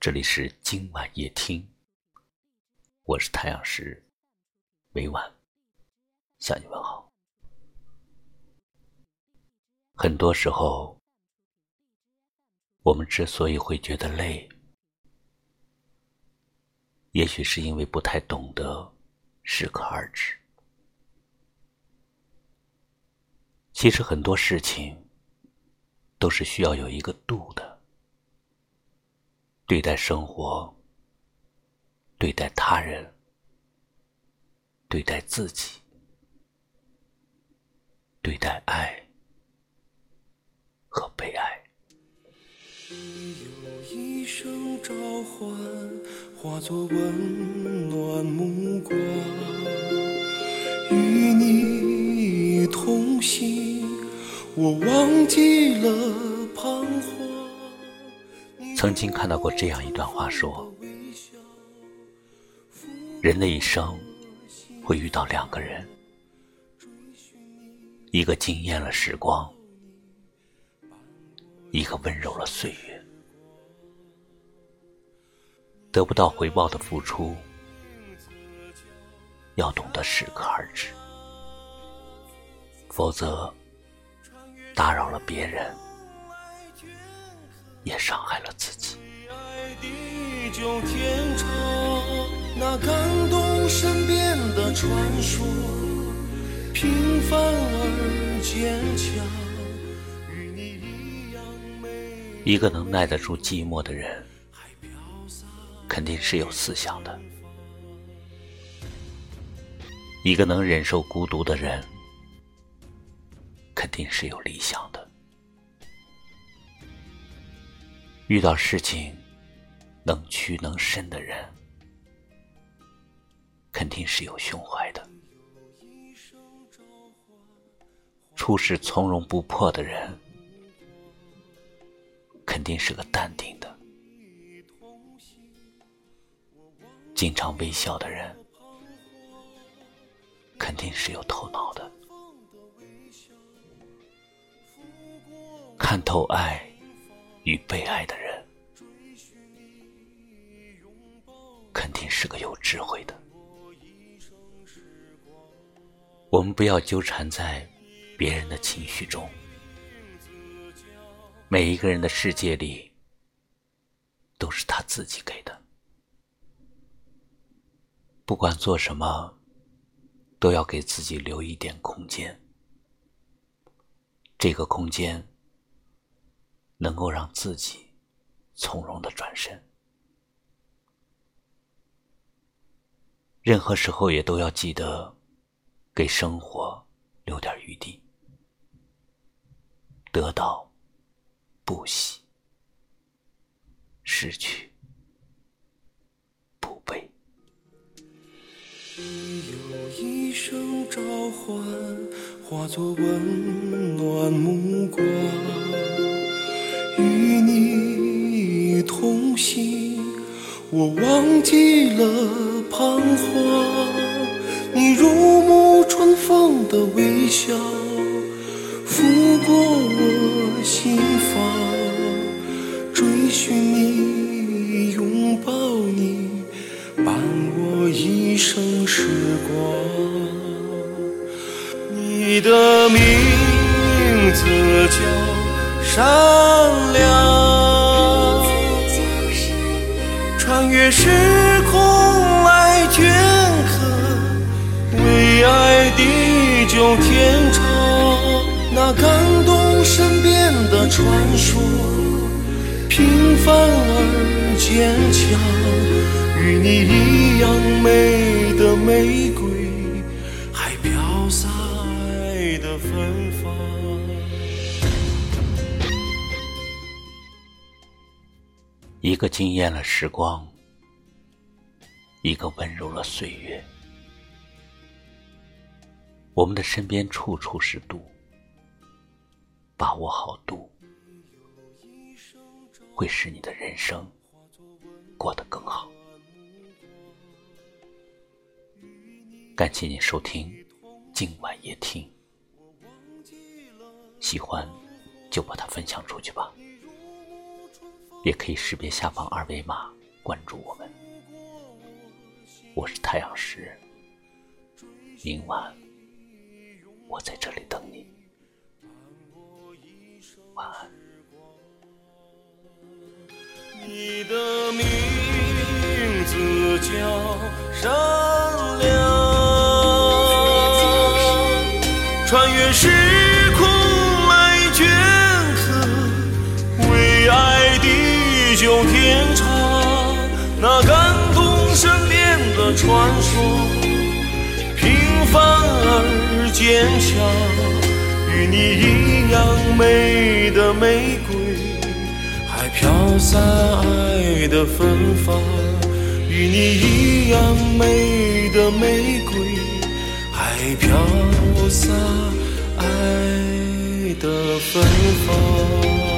这里是今晚夜听，我是太阳石，每晚向你问好。很多时候，我们之所以会觉得累，也许是因为不太懂得适可而止。其实很多事情都是需要有一个度的。对待生活，对待他人，对待自己，对待爱和被爱。有一声召唤，化作温暖目光，与你同行，我忘记了。曾经看到过这样一段话，说：人的一生会遇到两个人，一个惊艳了时光，一个温柔了岁月。得不到回报的付出，要懂得适可而止，否则打扰了别人。也伤害了自己。一个能耐得住寂寞的人，肯定是有思想的；一个能忍受孤独的人，肯定是有理想的。遇到事情能屈能伸的人，肯定是有胸怀的；处事从容不迫的人，肯定是个淡定的；经常微笑的人，肯定是有头脑的；看透爱。与被爱的肯定是个有智慧的。我们不要纠缠在别人的情绪中。每一个人的世界里，都是他自己给的。不管做什么，都要给自己留一点空间。这个空间。能够让自己从容的转身，任何时候也都要记得给生活留点余地，得到不喜，失去不悲。有一声召唤，化作温暖目光。与你同行，我忘记了彷徨。你如沐春风的微笑，拂过我心房。追寻你，拥抱你，伴我一生时光。你的名字叫。善良，穿越时地久天长。那感动身边的传说，平凡而坚强。与你一样美的玫瑰，还飘洒爱的芬芳。一个惊艳了时光，一个温柔了岁月。我们的身边处处是度，把握好度，会使你的人生过得更好。感谢你收听今晚夜听，喜欢就把它分享出去吧。也可以识别下方二维码关注我们。我是太阳石，明晚我在这里等你。晚安。你的名字叫善良，穿越时空来镌刻，为爱地久天长。那感动身边的传说，凡而坚强。与你一样美的玫瑰。还飘洒爱的芬芳，与你一样美的玫瑰，还飘洒爱的芬芳。